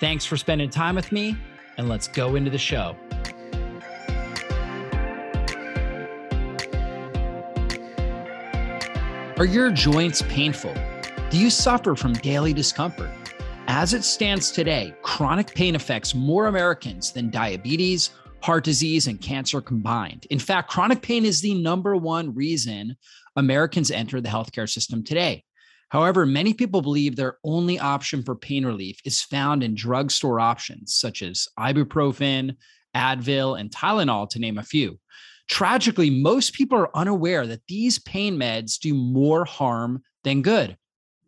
Thanks for spending time with me, and let's go into the show. Are your joints painful? Do you suffer from daily discomfort? As it stands today, chronic pain affects more Americans than diabetes, heart disease, and cancer combined. In fact, chronic pain is the number one reason Americans enter the healthcare system today. However, many people believe their only option for pain relief is found in drugstore options such as ibuprofen, Advil, and Tylenol, to name a few. Tragically, most people are unaware that these pain meds do more harm than good.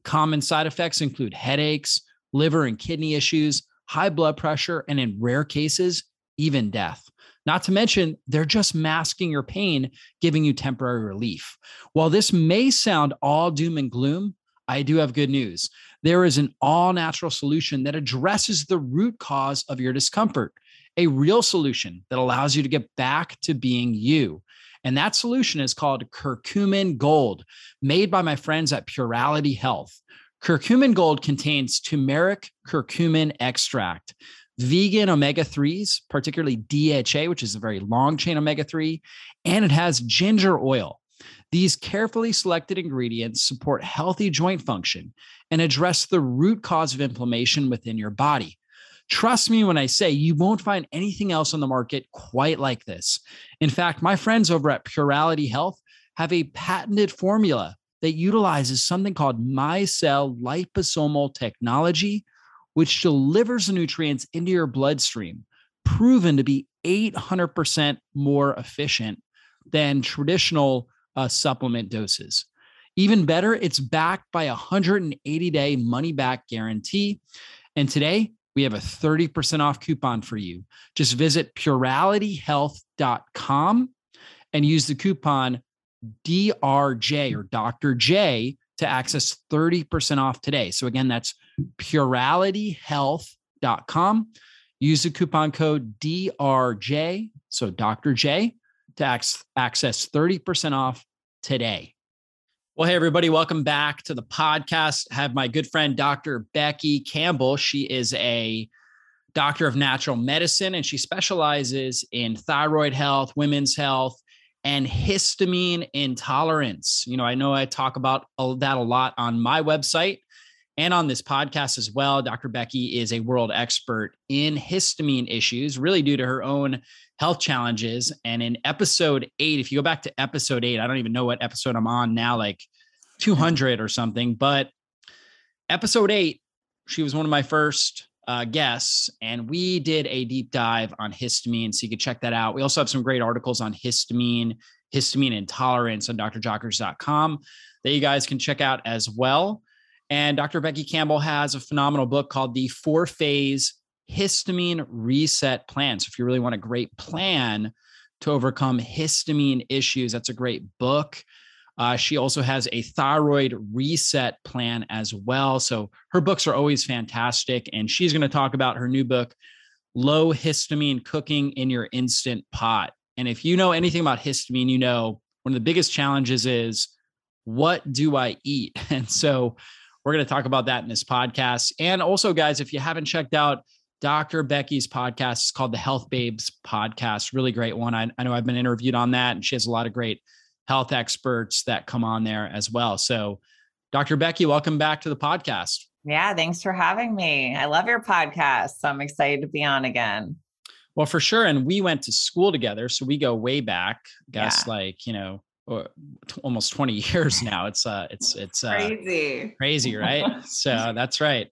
Common side effects include headaches, liver and kidney issues, high blood pressure, and in rare cases, even death. Not to mention, they're just masking your pain, giving you temporary relief. While this may sound all doom and gloom, I do have good news. There is an all natural solution that addresses the root cause of your discomfort, a real solution that allows you to get back to being you. And that solution is called Curcumin Gold, made by my friends at Purality Health. Curcumin Gold contains turmeric curcumin extract, vegan omega 3s, particularly DHA, which is a very long chain omega 3, and it has ginger oil. These carefully selected ingredients support healthy joint function and address the root cause of inflammation within your body. Trust me when I say you won't find anything else on the market quite like this. In fact, my friends over at Purality Health have a patented formula that utilizes something called micelle liposomal technology, which delivers the nutrients into your bloodstream, proven to be 800% more efficient than traditional uh, supplement doses. Even better, it's backed by a 180 day money back guarantee. And today, we have a 30% off coupon for you. Just visit puralityhealth.com and use the coupon DRJ or Dr. J to access 30% off today. So again, that's puralityhealth.com. Use the coupon code DRJ, so Dr. J, to access 30% off today. Well, hey, everybody, welcome back to the podcast. I have my good friend, Dr. Becky Campbell. She is a doctor of natural medicine and she specializes in thyroid health, women's health, and histamine intolerance. You know, I know I talk about that a lot on my website and on this podcast as well. Dr. Becky is a world expert in histamine issues, really due to her own health challenges. And in episode eight, if you go back to episode eight, I don't even know what episode I'm on now, like 200 or something, but episode eight, she was one of my first uh, guests, and we did a deep dive on histamine. So you can check that out. We also have some great articles on histamine, histamine intolerance on drjockers.com that you guys can check out as well. And Dr. Becky Campbell has a phenomenal book called The Four Phase histamine reset plan. So if you really want a great plan to overcome histamine issues, that's a great book. Uh, she also has a thyroid reset plan as well. So her books are always fantastic. And she's going to talk about her new book, Low Histamine Cooking in Your Instant Pot. And if you know anything about histamine, you know one of the biggest challenges is what do I eat? And so we're going to talk about that in this podcast. And also, guys, if you haven't checked out Dr. Becky's podcast. It's called the Health Babes Podcast. Really great one. I, I know I've been interviewed on that, and she has a lot of great health experts that come on there as well. So, Dr. Becky, welcome back to the podcast. Yeah, thanks for having me. I love your podcast. So I'm excited to be on again. Well, for sure. And we went to school together. So we go way back, I guess yeah. like, you know, almost 20 years now. It's uh it's it's uh, crazy. Crazy, right? so that's right.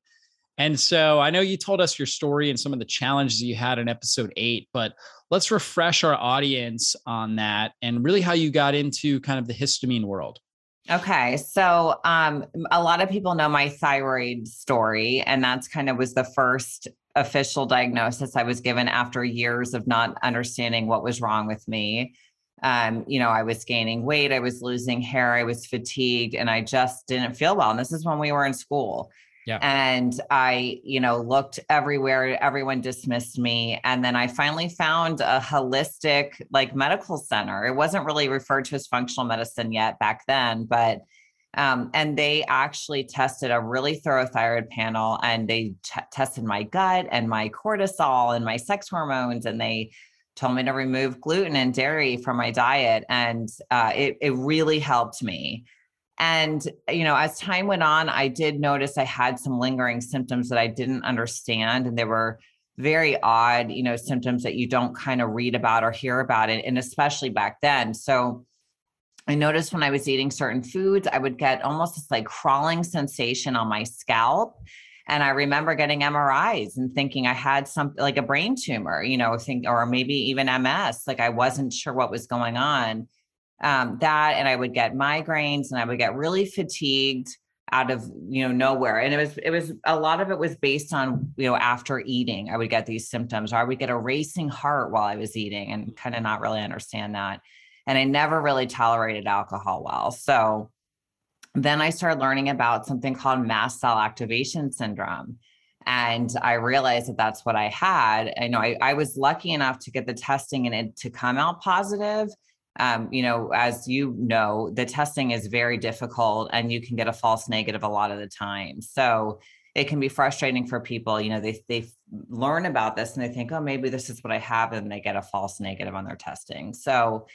And so I know you told us your story and some of the challenges you had in episode eight, but let's refresh our audience on that and really how you got into kind of the histamine world. Okay. So um, a lot of people know my thyroid story, and that's kind of was the first official diagnosis I was given after years of not understanding what was wrong with me. Um, you know, I was gaining weight, I was losing hair, I was fatigued, and I just didn't feel well. And this is when we were in school. Yeah. And I, you know, looked everywhere, everyone dismissed me. And then I finally found a holistic, like medical center. It wasn't really referred to as functional medicine yet back then, but um, and they actually tested a really thorough thyroid panel and they t- tested my gut and my cortisol and my sex hormones. And they told me to remove gluten and dairy from my diet. And uh, it, it really helped me. And, you know, as time went on, I did notice I had some lingering symptoms that I didn't understand. And they were very odd, you know, symptoms that you don't kind of read about or hear about it. And especially back then. So I noticed when I was eating certain foods, I would get almost this like crawling sensation on my scalp. And I remember getting MRIs and thinking I had something like a brain tumor, you know, think, or maybe even MS. Like I wasn't sure what was going on. Um, that and i would get migraines and i would get really fatigued out of you know nowhere. And it was it was a lot of it was based on you know after eating i would get these symptoms or i would get a racing heart while i was eating and kind of not really understand that. And i never really tolerated alcohol well. So then i started learning about something called mast cell activation syndrome and i realized that that's what i had i know I, I was lucky enough to get the testing and it to come out positive um, you know, as you know, the testing is very difficult and you can get a false negative a lot of the time. So it can be frustrating for people. You know, they they learn about this and they think, oh, maybe this is what I have, and they get a false negative on their testing. So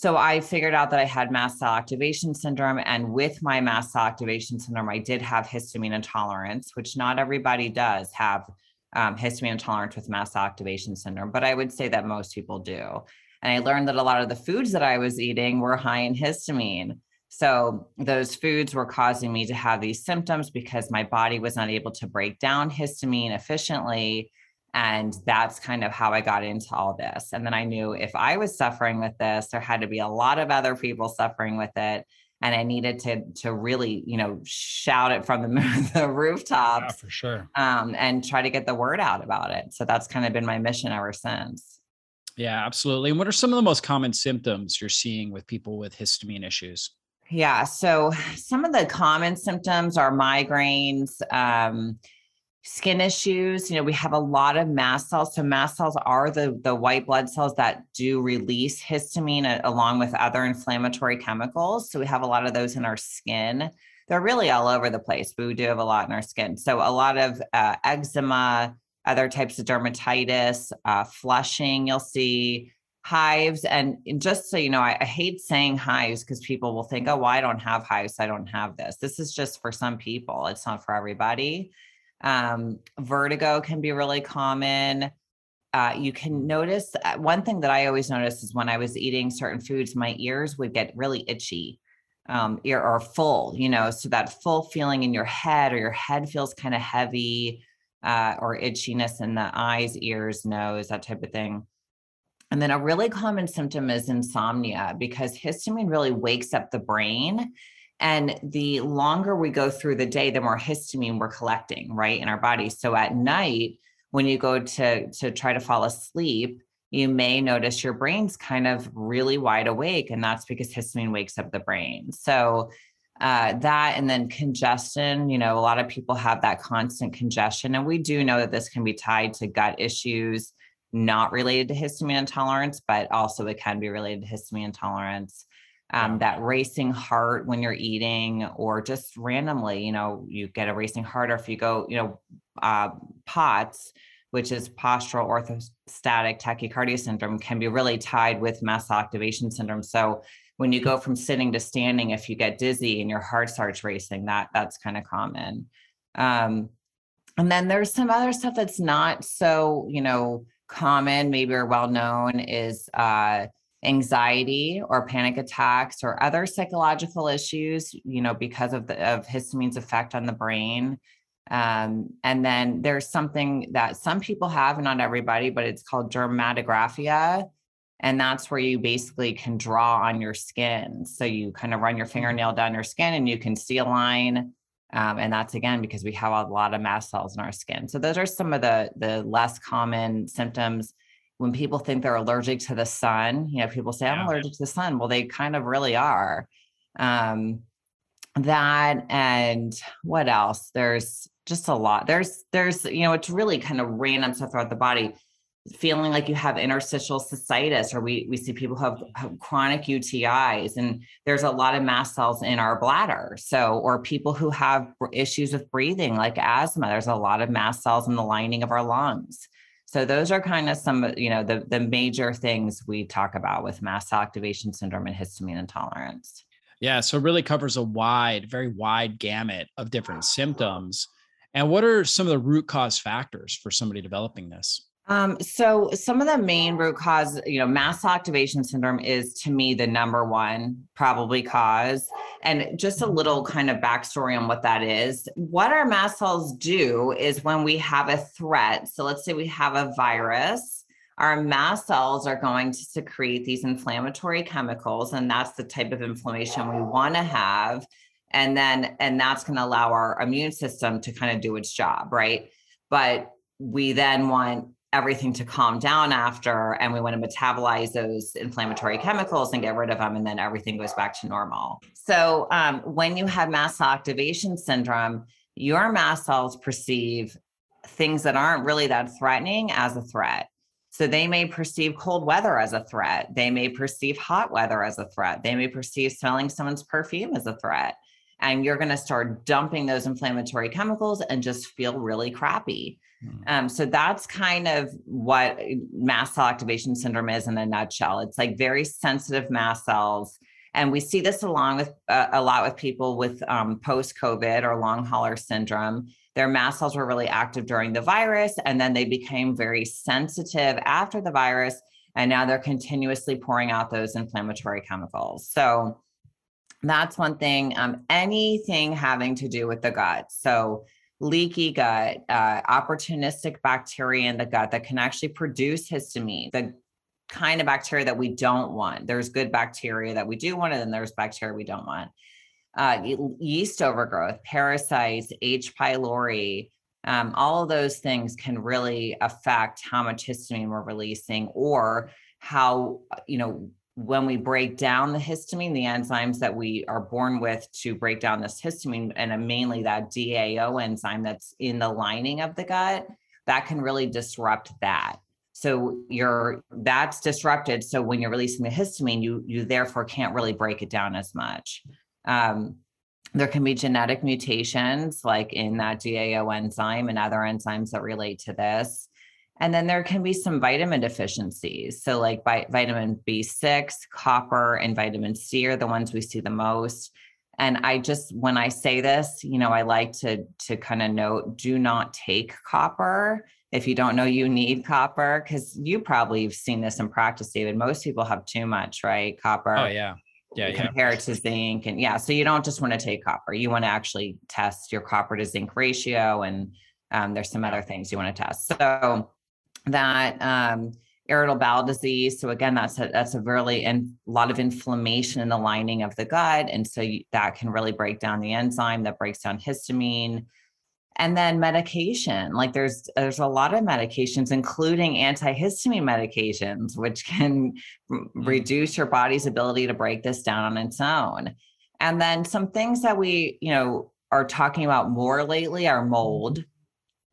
so I figured out that I had mast cell activation syndrome. And with my mast cell activation syndrome, I did have histamine intolerance, which not everybody does have um, histamine intolerance with mast cell activation syndrome, but I would say that most people do. And I learned that a lot of the foods that I was eating were high in histamine. So those foods were causing me to have these symptoms because my body was not able to break down histamine efficiently. And that's kind of how I got into all this. And then I knew if I was suffering with this, there had to be a lot of other people suffering with it. And I needed to to really, you know, shout it from the, the rooftops yeah, for sure, um, and try to get the word out about it. So that's kind of been my mission ever since. Yeah, absolutely. And what are some of the most common symptoms you're seeing with people with histamine issues? Yeah. So some of the common symptoms are migraines, um, skin issues. You know, we have a lot of mast cells. So mast cells are the the white blood cells that do release histamine a, along with other inflammatory chemicals. So we have a lot of those in our skin. They're really all over the place, but we do have a lot in our skin. So a lot of uh, eczema, other types of dermatitis, uh, flushing, you'll see hives. And, just so you know, I, I hate saying hives because people will think, oh, well, I don't have hives. I don't have this. This is just for some people, it's not for everybody. Um, vertigo can be really common. Uh, you can notice uh, one thing that I always notice is when I was eating certain foods, my ears would get really itchy um, ear or full, you know, so that full feeling in your head or your head feels kind of heavy uh, or itchiness in the eyes, ears, nose, that type of thing. And then a really common symptom is insomnia because histamine really wakes up the brain. And the longer we go through the day, the more histamine we're collecting, right, in our body. So at night, when you go to to try to fall asleep, you may notice your brain's kind of really wide awake, and that's because histamine wakes up the brain. So uh, that and then congestion you know a lot of people have that constant congestion and we do know that this can be tied to gut issues not related to histamine intolerance but also it can be related to histamine intolerance um, that racing heart when you're eating or just randomly you know you get a racing heart or if you go you know uh, pots which is postural orthostatic tachycardia syndrome can be really tied with mast activation syndrome. So when you go from sitting to standing if you get dizzy and your heart starts racing that that's kind of common. Um, and then there's some other stuff that's not so you know common maybe or well known is uh, anxiety or panic attacks or other psychological issues you know because of the of histamine's effect on the brain um, and then there's something that some people have not everybody but it's called dermatographia and that's where you basically can draw on your skin. So you kind of run your mm-hmm. fingernail down your skin and you can see a line Um, and that's again because we have a lot of mast cells in our skin. So those are some of the the less common symptoms when people think they're allergic to the sun. You know, people say I'm allergic to the sun. Well, they kind of really are. Um, that and what else? There's just a lot. There's there's you know it's really kind of random stuff throughout the body feeling like you have interstitial cystitis or we we see people have, have, chronic UTIs and there's a lot of mast cells in our bladder so or people who have issues with breathing like asthma there's a lot of mast cells in the lining of our lungs so those are kind of some you know the the major things we talk about with mast cell activation syndrome and histamine intolerance. Yeah so it really covers a wide very wide gamut of different symptoms. And what are some of the root cause factors for somebody developing this um, so some of the main root cause, you know, mast cell activation syndrome is to me the number one probably cause. And just a little kind of backstory on what that is. What our mast cells do is when we have a threat. So let's say we have a virus, our mast cells are going to secrete these inflammatory chemicals, and that's the type of inflammation we want to have. And then, and that's going to allow our immune system to kind of do its job, right? But we then want everything to calm down after and we want to metabolize those inflammatory chemicals and get rid of them and then everything goes back to normal. So um, when you have mast cell activation syndrome your mast cells perceive things that aren't really that threatening as a threat. So they may perceive cold weather as a threat. They may perceive hot weather as a threat. They may perceive smelling someone's perfume as a threat. And you're going to start dumping those inflammatory chemicals and just feel really crappy. Um, so that's kind of what mast cell activation syndrome is in a nutshell. It's like very sensitive mast cells. And we see this along with uh, a lot with people with um, post COVID or long hauler syndrome. Their mast cells were really active during the virus, and then they became very sensitive after the virus. And now they're continuously pouring out those inflammatory chemicals. So that's one thing. Um, anything having to do with the gut. So leaky gut, uh, opportunistic bacteria in the gut that can actually produce histamine, the kind of bacteria that we don't want. There's good bacteria that we do want, and then there's bacteria we don't want. Uh, yeast overgrowth, parasites, H. pylori, um, all of those things can really affect how much histamine we're releasing or how, you know, when we break down the histamine, the enzymes that we are born with to break down this histamine, and mainly that DAO enzyme that's in the lining of the gut, that can really disrupt that. So you're that's disrupted. So when you're releasing the histamine, you you therefore can't really break it down as much. Um, there can be genetic mutations like in that DAO enzyme and other enzymes that relate to this. And then there can be some vitamin deficiencies. So, like by vitamin B6, copper, and vitamin C are the ones we see the most. And I just, when I say this, you know, I like to to kind of note: do not take copper if you don't know you need copper, because you probably have seen this in practice, David. Most people have too much, right? Copper. Oh yeah. Yeah, compared yeah. to zinc and yeah so you don't just want to take copper you want to actually test your copper to zinc ratio and um, there's some other things you want to test so that um, irritable bowel disease. So again, that's a, that's a really and a lot of inflammation in the lining of the gut, and so you, that can really break down the enzyme that breaks down histamine. And then medication, like there's there's a lot of medications, including antihistamine medications, which can mm. reduce your body's ability to break this down on its own. And then some things that we, you know, are talking about more lately are mold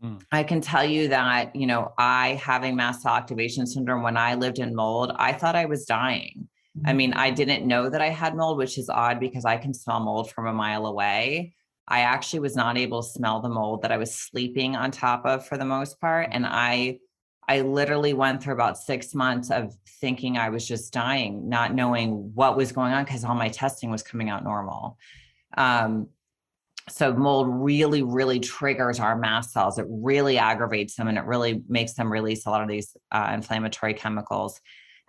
Mm. I can tell you that, you know, I having mast cell activation syndrome when I lived in mold, I thought I was dying. I mean, I mm. didn't know that I had mold, which is odd because I can smell mold from a mile away. I actually was not able to smell the mold that I was sleeping on top of for the most part. And I I literally went through about six months of thinking I was just dying, not knowing what was going on because all my testing was coming out normal. Um, so mold really really triggers our mast cells. It really aggravates them and it really makes them release a lot of these uh, inflammatory chemicals.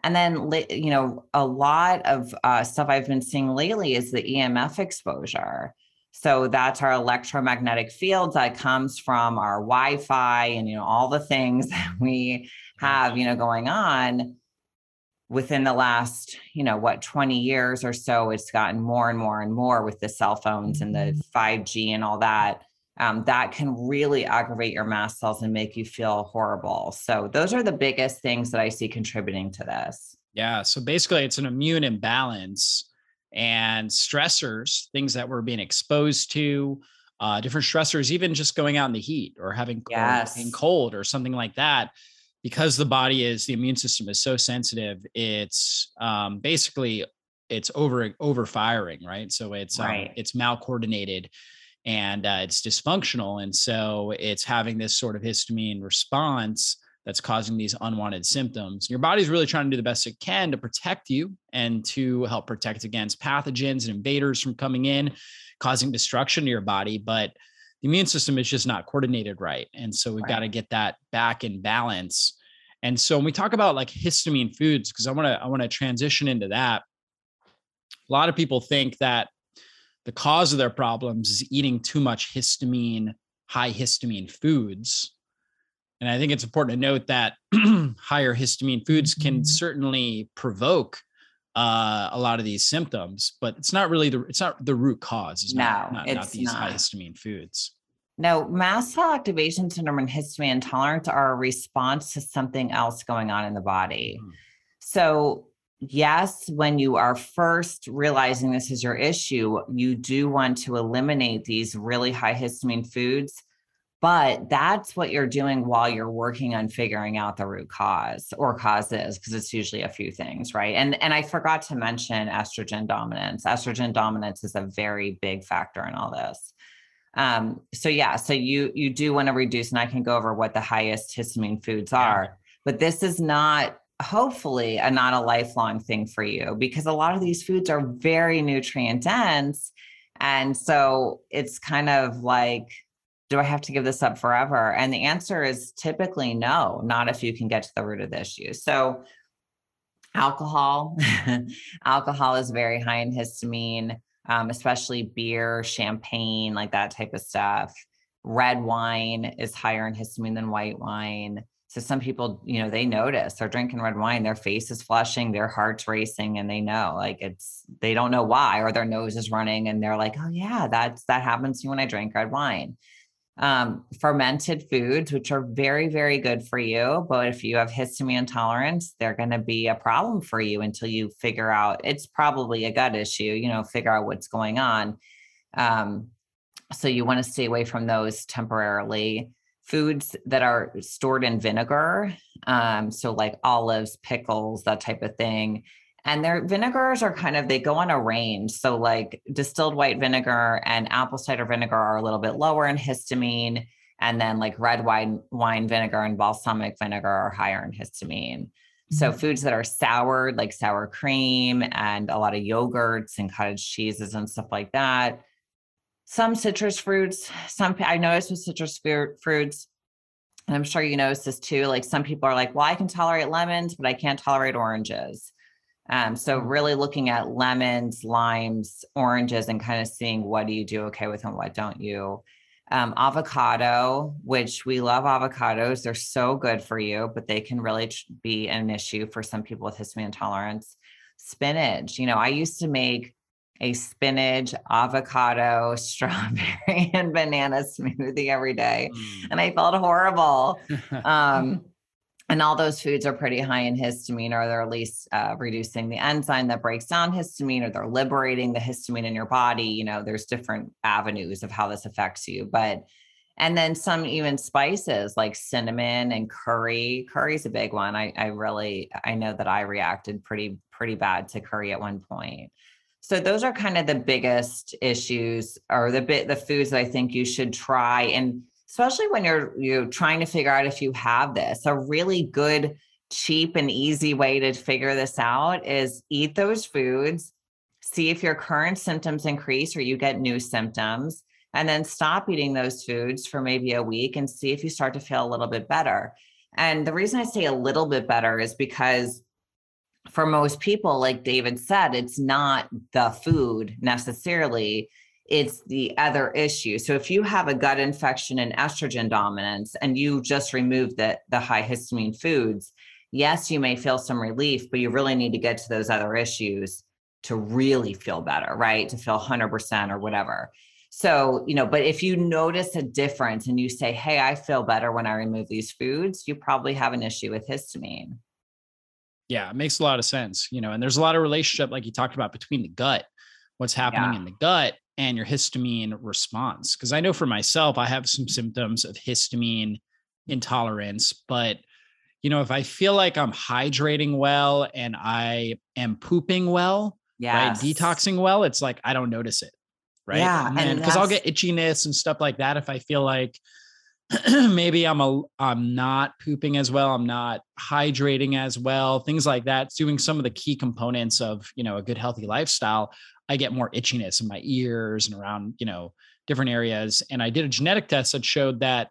And then you know a lot of uh, stuff i've been seeing lately is the emf exposure. So that's our electromagnetic fields that comes from our wi-fi and you know all the things that we have you know going on within the last, you know, what, 20 years or so, it's gotten more and more and more with the cell phones and the 5G mm-hmm. and all that. Um, that can really aggravate your mast cells and make you feel horrible. So, those are the biggest things that I see contributing to this. Yeah. So, basically, it's an immune imbalance and stressors, things that we're being exposed to, uh, different stressors, even just going out in the heat or having cold, yes. cold or something like that because the body is the immune system is so sensitive it's um, basically it's over over firing right so it's right. um, it's malcoordinated and uh, it's dysfunctional and so it's having this sort of histamine response that's causing these unwanted symptoms your body's really trying to do the best it can to protect you and to help protect against pathogens and invaders from coming in causing destruction to your body but the immune system is just not coordinated right. And so we've right. got to get that back in balance. And so when we talk about like histamine foods, because I want to I want to transition into that. A lot of people think that the cause of their problems is eating too much histamine, high histamine foods. And I think it's important to note that higher histamine foods can mm-hmm. certainly provoke uh, a lot of these symptoms, but it's not really the it's not the root cause. It's no, not, not, it's not these not. high histamine foods. No, mast cell activation syndrome and histamine intolerance are a response to something else going on in the body. Mm. So, yes, when you are first realizing this is your issue, you do want to eliminate these really high histamine foods but that's what you're doing while you're working on figuring out the root cause or causes because it's usually a few things right and and i forgot to mention estrogen dominance estrogen dominance is a very big factor in all this um so yeah so you you do want to reduce and i can go over what the highest histamine foods are but this is not hopefully a not a lifelong thing for you because a lot of these foods are very nutrient dense and so it's kind of like do I have to give this up forever? And the answer is typically no, not if you can get to the root of the issue. So, alcohol, alcohol is very high in histamine, um, especially beer, champagne, like that type of stuff. Red wine is higher in histamine than white wine. So some people, you know, they notice they're drinking red wine, their face is flushing, their heart's racing, and they know like it's they don't know why, or their nose is running, and they're like, oh yeah, that's that happens to me when I drink red wine um, fermented foods, which are very, very good for you. But if you have histamine intolerance, they're going to be a problem for you until you figure out it's probably a gut issue, you know, figure out what's going on. Um, so you want to stay away from those temporarily. Foods that are stored in vinegar, um, so like olives, pickles, that type of thing, and their vinegars are kind of they go on a range. So like distilled white vinegar and apple cider vinegar are a little bit lower in histamine. And then like red wine wine vinegar and balsamic vinegar are higher in histamine. Mm-hmm. so foods that are soured like sour cream and a lot of yogurts and cottage cheeses and stuff like that. Some citrus fruits some i noticed with citrus fruits and i'm sure you notice this too like some people are like well i can tolerate lemons but i can't tolerate oranges um, so really looking at lemons, limes, oranges, and kind of seeing what do you do okay with and what don't you. Um, avocado, which we love avocados, they're so good for you, but they can really be an issue for some people with histamine intolerance. Spinach, you know, I used to make a spinach, avocado, strawberry, and banana smoothie every day, mm. and I felt horrible. Um, and all those foods are pretty high in histamine or they're at least uh, reducing the enzyme that breaks down histamine or they're liberating the histamine in your body. You know there's different avenues of how this affects you but and then some even spices like cinnamon and curry. Curry's a big one. I, I really i know that i reacted pretty pretty bad to curry at one point. So those are kind of the biggest issues or the bit the foods that i think you should try. And especially when you're you're trying to figure out if you have this a really good cheap and easy way to figure this out is eat those foods see if your current symptoms increase or you get new symptoms and then stop eating those foods for maybe a week and see if you start to feel a little bit better. And the reason i say a little bit better is because for most people like david said it's not the food necessarily it's the other issue. So if you have a gut infection and estrogen dominance and you just remove the, the high histamine foods, yes, you may feel some relief, but you really need to get to those other issues to really feel better, right? To feel 100% or whatever. So, you know, but if you notice a difference and you say, hey, I feel better when I remove these foods, you probably have an issue with histamine. Yeah, it makes a lot of sense. You know, and there's a lot of relationship, like you talked about, between the gut, what's happening yeah. in the gut, and your histamine response. Because I know for myself, I have some symptoms of histamine intolerance, but you know, if I feel like I'm hydrating well and I am pooping well, yeah, right, detoxing well, it's like I don't notice it right? Yeah, and because I'll get itchiness and stuff like that if I feel like maybe I'm a I'm not pooping as well, I'm not hydrating as well, things like that. It's Doing some of the key components of you know a good healthy lifestyle, I get more itchiness in my ears and around you know different areas. And I did a genetic test that showed that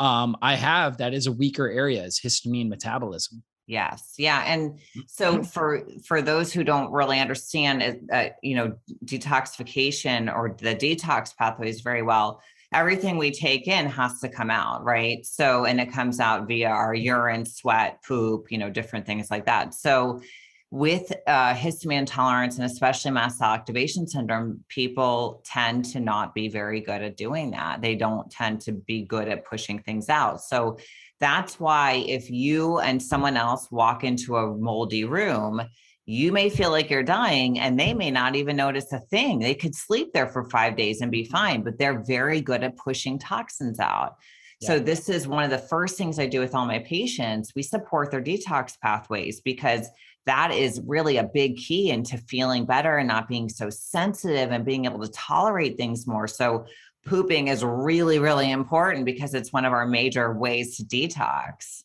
um, I have that is a weaker area is histamine metabolism. Yes. Yeah. And so mm-hmm. for for those who don't really understand uh, you know detoxification or the detox pathways very well, everything we take in has to come out, right? So and it comes out via our urine, sweat, poop, you know, different things like that. So with uh, histamine intolerance and especially mast cell activation syndrome, people tend to not be very good at doing that. They don't tend to be good at pushing things out. So that's why if you and someone else walk into a moldy room, you may feel like you're dying and they may not even notice a thing. They could sleep there for five days and be fine, but they're very good at pushing toxins out. So, this is one of the first things I do with all my patients. We support their detox pathways because that is really a big key into feeling better and not being so sensitive and being able to tolerate things more. So, pooping is really, really important because it's one of our major ways to detox.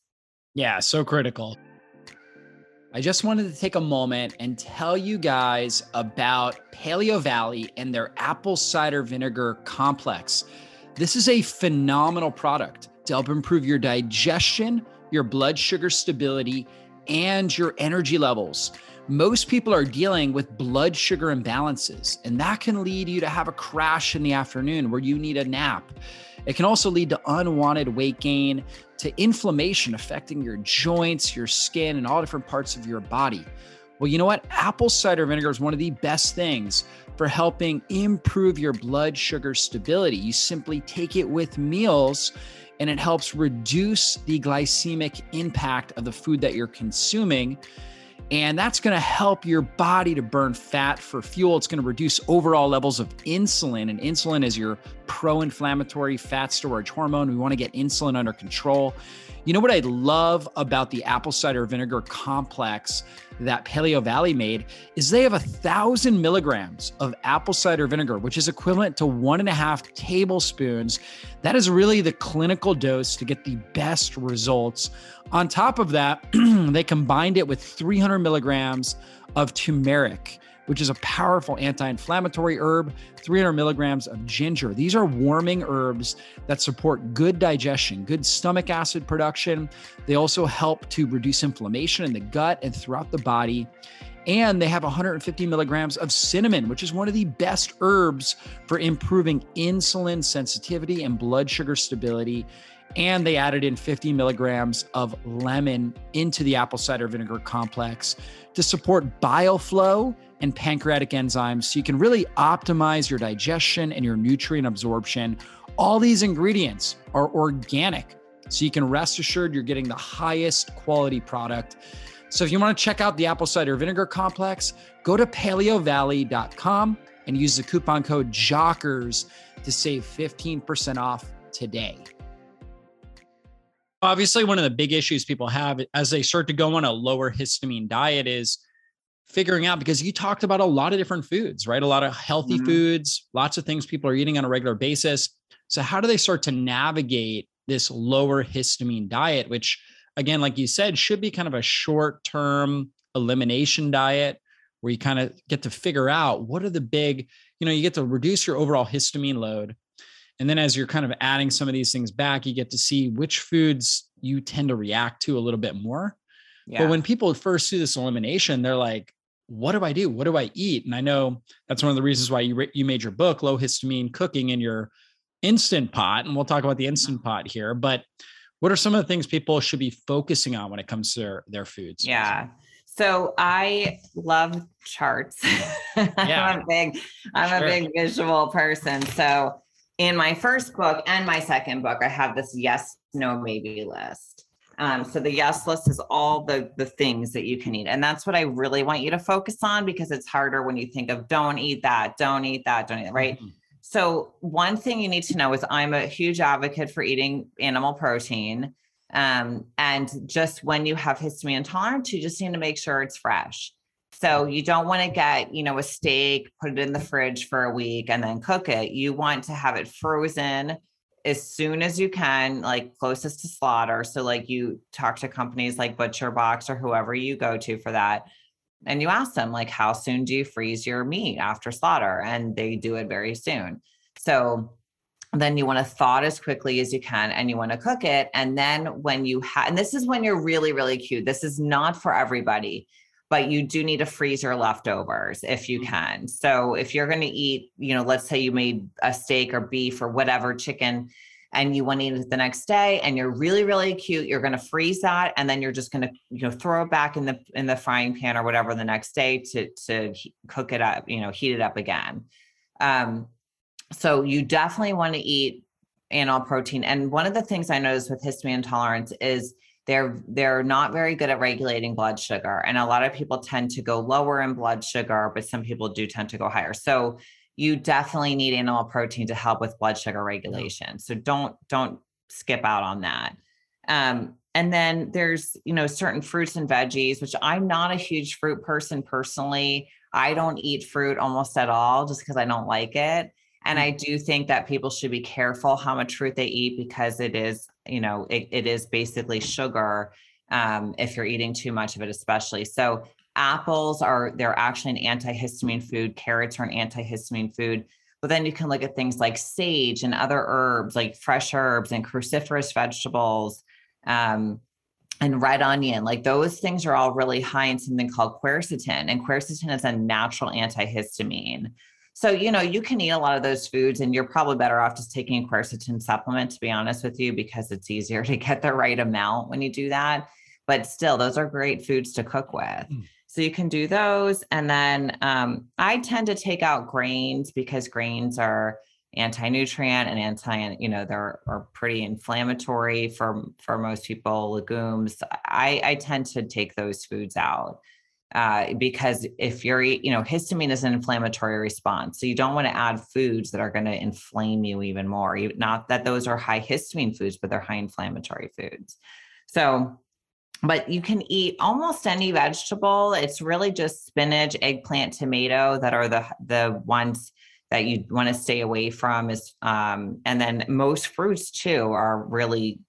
Yeah, so critical. I just wanted to take a moment and tell you guys about Paleo Valley and their apple cider vinegar complex. This is a phenomenal product to help improve your digestion, your blood sugar stability, and your energy levels most people are dealing with blood sugar imbalances, and that can lead you to have a crash in the afternoon where you need a nap. It can also lead to unwanted weight gain, to inflammation affecting your joints, your skin, and all different parts of your body. Well, you know what? Apple cider vinegar is one of the best things for helping improve your blood sugar stability. You simply take it with meals and it helps reduce the glycemic impact of the food that you're consuming and that's going to help your body to burn fat for fuel. It's going to reduce overall levels of insulin. And insulin is your pro inflammatory fat storage hormone. We want to get insulin under control. You know what I love about the apple cider vinegar complex that Paleo Valley made is they have a thousand milligrams of apple cider vinegar, which is equivalent to one and a half tablespoons. That is really the clinical dose to get the best results. On top of that, they combined it with 300 milligrams of turmeric which is a powerful anti inflammatory herb, 300 milligrams of ginger. These are warming herbs that support good digestion, good stomach acid production. They also help to reduce inflammation in the gut and throughout the body. And they have 150 milligrams of cinnamon, which is one of the best herbs for improving insulin sensitivity and blood sugar stability. And they added in 50 milligrams of lemon into the apple cider vinegar complex to support bile flow and pancreatic enzymes so you can really optimize your digestion and your nutrient absorption. All these ingredients are organic, so you can rest assured you're getting the highest quality product. So if you want to check out the apple cider vinegar complex, go to paleovalley.com and use the coupon code JOCKERS to save 15% off today. Obviously, one of the big issues people have as they start to go on a lower histamine diet is figuring out because you talked about a lot of different foods, right? A lot of healthy mm-hmm. foods, lots of things people are eating on a regular basis. So, how do they start to navigate this lower histamine diet, which, again, like you said, should be kind of a short term elimination diet where you kind of get to figure out what are the big, you know, you get to reduce your overall histamine load. And then as you're kind of adding some of these things back, you get to see which foods you tend to react to a little bit more. Yeah. But when people first do this elimination, they're like, what do I do? What do I eat? And I know that's one of the reasons why you you made your book, Low Histamine Cooking, in your instant pot. And we'll talk about the instant uh-huh. pot here. But what are some of the things people should be focusing on when it comes to their, their foods? Yeah. So I love charts. Yeah. I'm a big, I'm sure. a big visual person. So in my first book and my second book, I have this yes, no, maybe list. Um, so the yes list is all the the things that you can eat, and that's what I really want you to focus on because it's harder when you think of don't eat that, don't eat that, don't eat that, right? Mm-hmm. So one thing you need to know is I'm a huge advocate for eating animal protein. Um, and just when you have histamine intolerance, you just need to make sure it's fresh. So you don't want to get, you know, a steak, put it in the fridge for a week and then cook it. You want to have it frozen as soon as you can, like closest to slaughter. So like you talk to companies like Butcher Box or whoever you go to for that. And you ask them like, how soon do you freeze your meat after slaughter? And they do it very soon. So then you want to thaw it as quickly as you can and you want to cook it. And then when you have, and this is when you're really, really cute. This is not for everybody but you do need to freeze your leftovers if you mm-hmm. can. So if you're going to eat, you know, let's say you made a steak or beef or whatever chicken and you want to eat it the next day and you're really really cute you're going to freeze that and then you're just going to you know throw it back in the in the frying pan or whatever the next day to to cook it up you know heat it up again um so you definitely want to eat animal protein and one of the things i noticed with histamine intolerance is they're they're not very good at regulating blood sugar and a lot of people tend to go lower in blood sugar but some people do tend to go higher. So you definitely need animal protein to help with blood sugar regulation. So don't don't skip out on that. Um, and then there's you know certain fruits and veggies which i'm not a huge fruit person personally. I don't eat fruit almost at all just because i don't like it. And I do think that people should be careful how much fruit they eat because it is, you know, it, it is basically sugar um, if you're eating too much of it, especially. So apples are they're actually an antihistamine food. Carrots are an antihistamine food. But then you can look at things like sage and other herbs, like fresh herbs and cruciferous vegetables. Um, and red onion, like those things are all really high in something called quercetin. And quercetin is a natural antihistamine. So, you know, you can eat a lot of those foods and you're probably better off just taking a quercetin supplement, to be honest with you, because it's easier to get the right amount when you do that. But still, those are great foods to cook with. Mm. So you can do those. And then um, I tend to take out grains because grains are anti-nutrient and anti you know they're are pretty inflammatory for for most people legumes i i tend to take those foods out uh, because if you're, you know, histamine is an inflammatory response. So you don't want to add foods that are going to inflame you even more. Not that those are high histamine foods, but they're high inflammatory foods. So, but you can eat almost any vegetable. It's really just spinach, eggplant, tomato that are the the ones that you want to stay away from. Is um, and then most fruits too are really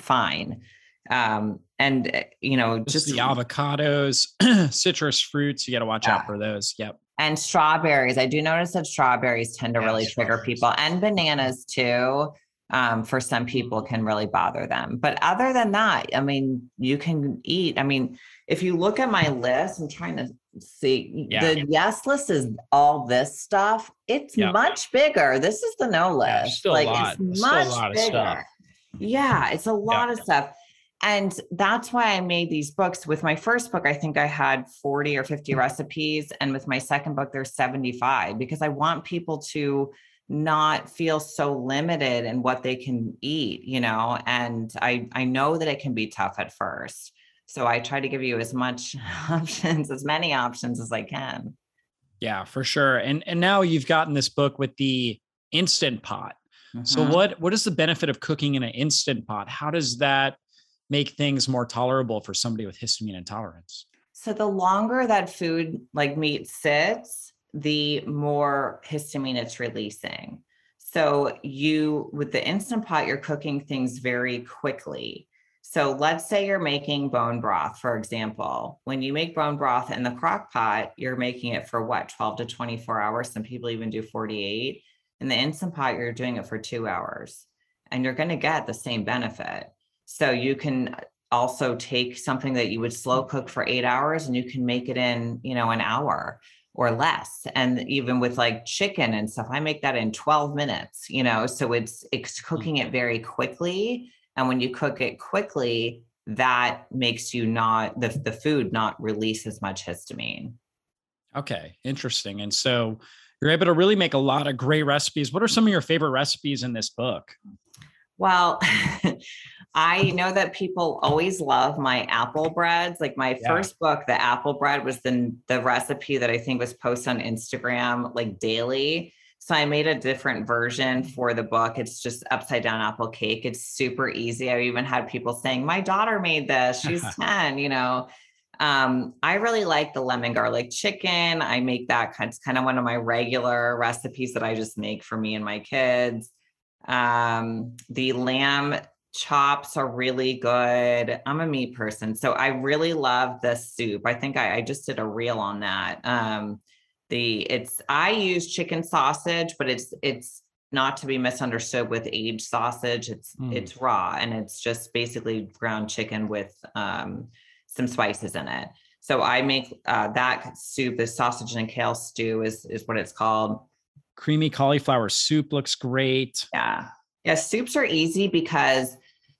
fine. Um, and eh, you know just, just the avocados citrus fruits you got to watch yeah. out for those yep and strawberries i do notice that strawberries tend to yeah, really trigger people and bananas too um, for some people can really bother them but other than that i mean you can eat i mean if you look at my list i'm trying to see yeah. the yes list is all this stuff it's yep. much bigger this is the no list yeah, like it's much bigger yeah it's a lot of stuff and that's why I made these books. With my first book, I think I had 40 or 50 mm. recipes. And with my second book, there's 75 because I want people to not feel so limited in what they can eat, you know, and I, I know that it can be tough at first. So I try to give you as much options, as many options as I can. Yeah, for sure. And and now you've gotten this book with the instant pot. Mm-hmm. So what what is the benefit of cooking in an instant pot? How does that make things more tolerable for somebody with histamine intolerance? So the longer that food like meat sits, the more histamine it's releasing. So you with the instant pot, you're cooking things very quickly. So let's say you're making bone broth, for example. When you make bone broth in the crock pot, you're making it for what, 12 to 24 hours. Some people even do 48. In the instant pot, you're doing it for two hours and you're going to get the same benefit. So you can also take something that you would slow cook for eight hours and you can make it in, you know, an hour or less. And even with like chicken and stuff, I make that in 12 minutes, you know, so it's it's cooking it very quickly And when you cook it quickly, that makes you not the, the food not release as much histamine. Okay, interesting. And so you're able to really make a lot of great recipes. What are some of your favorite recipes in this book? Well, I know that people always love my apple breads. Like my yeah. first book, the apple bread was the the recipe that I think was posted on Instagram like daily. So I made a different version for the book. It's just upside down apple cake. It's super easy. I even had people saying, "My daughter made this. She's 10, you know." Um, I really like the lemon garlic chicken. I make that kind of, kind of one of my regular recipes that I just make for me and my kids. Um, the lamb chops are really good. I'm a meat person, so I really love the soup. I think I, I just did a reel on that. Um, the it's I use chicken sausage, but it's it's not to be misunderstood with aged sausage. It's mm. it's raw and it's just basically ground chicken with um, some spices in it. So I make uh, that soup, the sausage and kale stew is is what it's called. Creamy cauliflower soup looks great. Yeah. Yeah, soups are easy because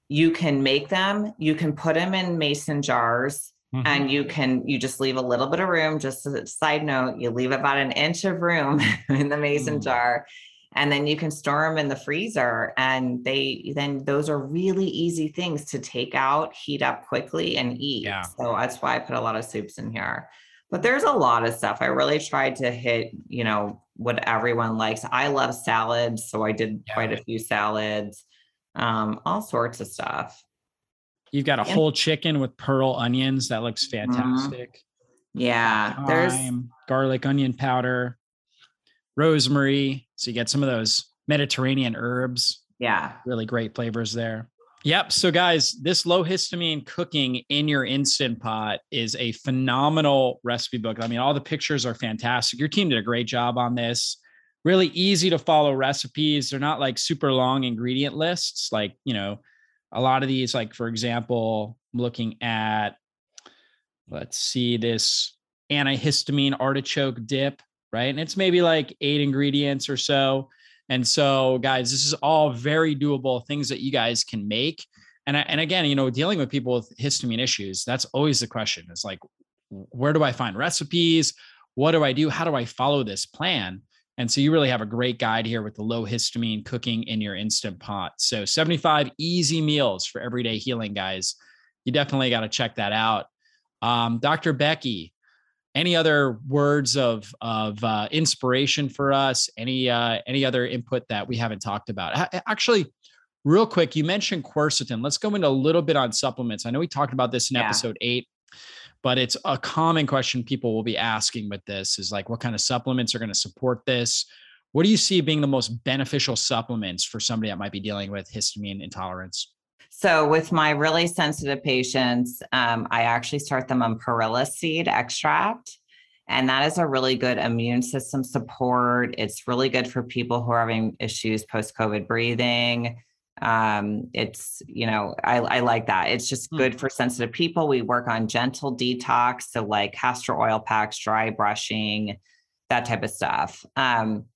you can make them, you can put them in mason jars Mm-hmm. and you can you just leave a little bit of room just as a side note you leave about an inch of room in the mason mm. jar and then you can store them in the freezer and they then those are really easy things to take out heat up quickly and eat yeah. so that's why i put a lot of soups in here but there's a lot of stuff i really tried to hit you know what everyone likes i love salads so i did yeah. quite a few salads um, all sorts of stuff You've got a yeah. whole chicken with pearl onions. That looks mm-hmm. fantastic. Mm-hmm. Yeah. Thyme, there's garlic, onion powder, rosemary. So you get some of those Mediterranean herbs. Yeah. Really great flavors there. Yep. So, guys, this low histamine cooking in your instant pot is a phenomenal recipe book. I mean, all the pictures are fantastic. Your team did a great job on this. Really easy to follow recipes. They're not like super long ingredient lists, like, you know, a lot of these, like for example, I'm looking at, let's see, this antihistamine artichoke dip, right? And it's maybe like eight ingredients or so. And so, guys, this is all very doable things that you guys can make. And, and again, you know, dealing with people with histamine issues, that's always the question. It's like, where do I find recipes? What do I do? How do I follow this plan? And so you really have a great guide here with the low histamine cooking in your instant pot. So 75 easy meals for everyday healing, guys. You definitely got to check that out. Um, Dr. Becky, any other words of of uh, inspiration for us? Any uh, any other input that we haven't talked about? Actually, real quick, you mentioned quercetin. Let's go into a little bit on supplements. I know we talked about this in yeah. episode eight but it's a common question people will be asking with this is like what kind of supplements are going to support this what do you see being the most beneficial supplements for somebody that might be dealing with histamine intolerance so with my really sensitive patients um, i actually start them on perilla seed extract and that is a really good immune system support. It's really good for people who are having issues post covid breathing. Um it's you know i i like that. It's just good mm. for sensitive people. We work on gentle detox so like castor oil packs dry brushing that type of stuff. Um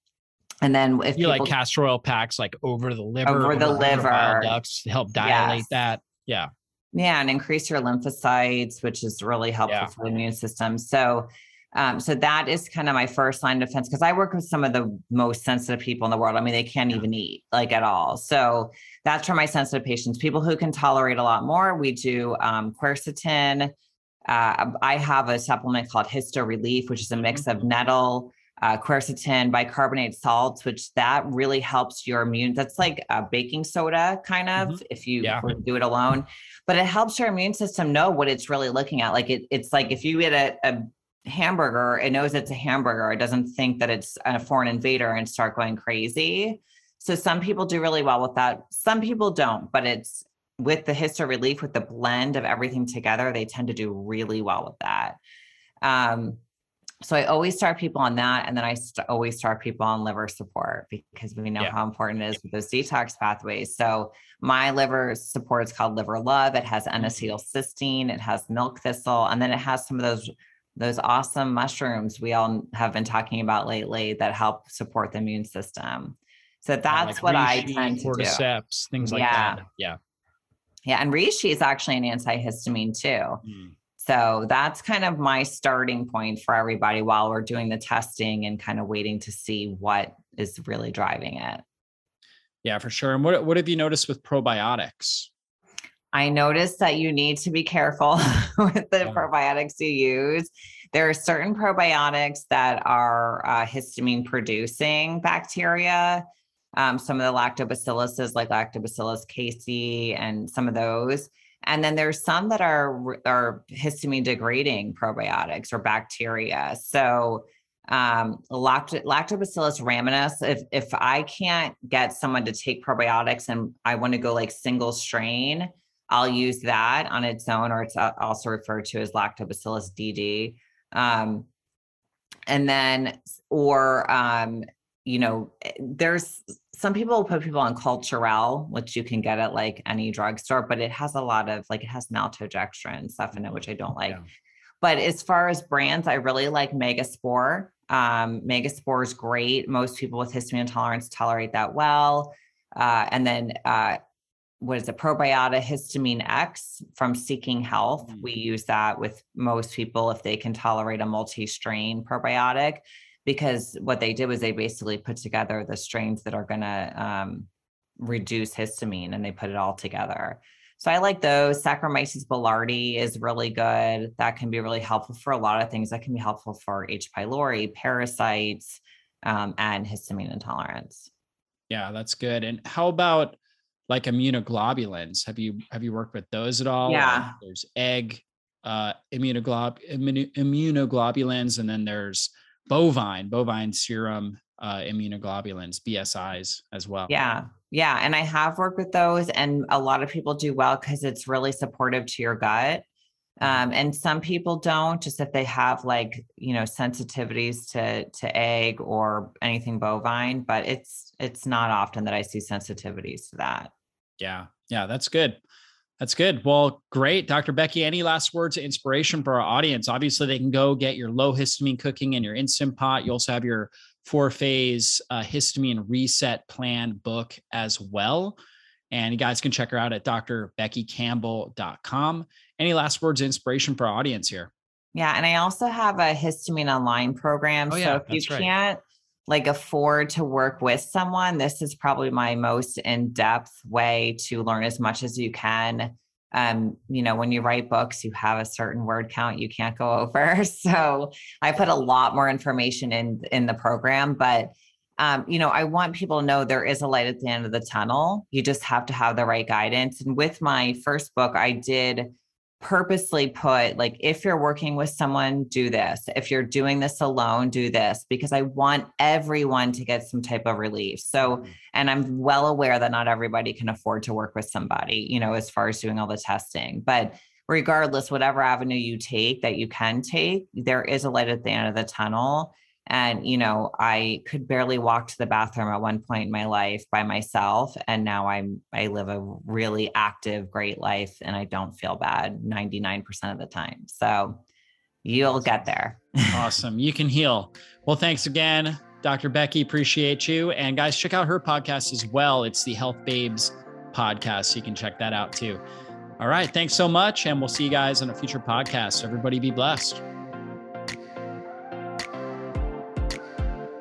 and then if you people, like castor oil packs like over the liver over the liver ducts help dilate yes. that yeah yeah and increase your lymphocytes which is really helpful yeah. for the immune system so um, so that is kind of my first line of defense because I work with some of the most sensitive people in the world. I mean, they can't even eat like at all. So that's for my sensitive patients. People who can tolerate a lot more, we do um, quercetin. Uh, I have a supplement called Histo Relief, which is a mix of nettle, uh, quercetin, bicarbonate salts, which that really helps your immune. That's like a baking soda kind of mm-hmm. if you yeah. do it alone, but it helps your immune system know what it's really looking at. Like it, it's like if you eat a, a hamburger, it knows it's a hamburger. It doesn't think that it's a foreign invader and start going crazy. So some people do really well with that. Some people don't, but it's with the histo relief, with the blend of everything together, they tend to do really well with that. Um, so I always start people on that. And then I st- always start people on liver support because we know yeah. how important it is with those detox pathways. So my liver support is called Liver Love. It has mm-hmm. N-acetylcysteine, it has milk thistle, and then it has some of those those awesome mushrooms we all have been talking about lately that help support the immune system. So that's like what I tend to cordyceps, do. things like yeah. that. Yeah. Yeah, and reishi is actually an antihistamine too. Mm. So that's kind of my starting point for everybody while we're doing the testing and kind of waiting to see what is really driving it. Yeah, for sure. And what what have you noticed with probiotics? I noticed that you need to be careful with the yeah. probiotics you use. There are certain probiotics that are uh, histamine producing bacteria. Um, some of the lactobacilluses, like Lactobacillus casei, and some of those. And then there's some that are are histamine degrading probiotics or bacteria. So um, lact- lactobacillus rhamnosus. If if I can't get someone to take probiotics and I want to go like single strain, I'll use that on its own, or it's also referred to as lactobacillus GG. Um, and then, or um, you know, eh, there's some people put people on Culturelle, which you can get at like any drugstore, but it has a lot of like it has maltodextrin and stuff in it, which I don't like. Yeah. But as far as brands, I really like Megaspore. Um, Megaspore is great. Most people with histamine intolerance tolerate that well. Uh, and then uh, what is it, ProBiota HistaminX from Seeking Health. Mm-hmm. We use that with most people if they can tolerate a multi-strain probiotic, because what they did was they basically put together the strains that are going to um, reduce histamine, and they put it all together. So I like those. Saccharomyces boulardii is really good. That can be really helpful for a lot of things. That can be helpful for H. pylori, parasites, um, and histamine intolerance. Yeah, that's good. And how about like immunoglobulins? Have you have you worked with those at all? Yeah. there's egg uh, immunoglob immunoglobulins, and then there's bovine bovine serum uh, immunoglobulins, BSIs as well. Yeah. Yeah. And I have worked with those, and a lot of people do well because it's really supportive to your gut. Mm-hmm. Um, and some people don't, just if they have like, you know, sensitivities to to egg or anything bovine, but it's it's not often that I see sensitivities to that. Yeah. Yeah. That's good. That's good. Well, great. Dr. Becky, any last words of inspiration for our audience? Obviously, they can go get your low histamine cooking and your instant pot. You also have your four phase uh, histamine reset plan book as well. And you guys can check her out at drbeckycampbell.com. Any last words of inspiration for our audience here? Yeah. And I also have a histamine online program. Oh, yeah, so if you right. can't like afford to work with someone, this is probably my most in-depth way to learn as much as you can. Um, you know, when you write books, you have a certain word count you can't go over. So I put a lot more information in in the program, but um, you know, I want people to know there is a light at the end of the tunnel. You just have to have the right guidance. And with my first book, I did purposely put like if you're working with someone do this. If you're doing this alone do this because i want everyone to get some type of relief. So mm-hmm. and i'm well aware that not everybody can afford to work with somebody you know as far as doing all the testing. But regardless whatever avenue you take that you can take there is a light at the end of the tunnel and, you know, I could barely walk to the bathroom at one point in my life by myself. And now I'm, I live a really active, great life and I don't feel bad 99% of the time. So you'll get there. awesome. You can heal. Well, thanks again, Dr. Becky. Appreciate you. And guys, check out her podcast as well. It's the Health Babes podcast. So you can check that out too. All right. Thanks so much. And we'll see you guys on a future podcast. Everybody be blessed.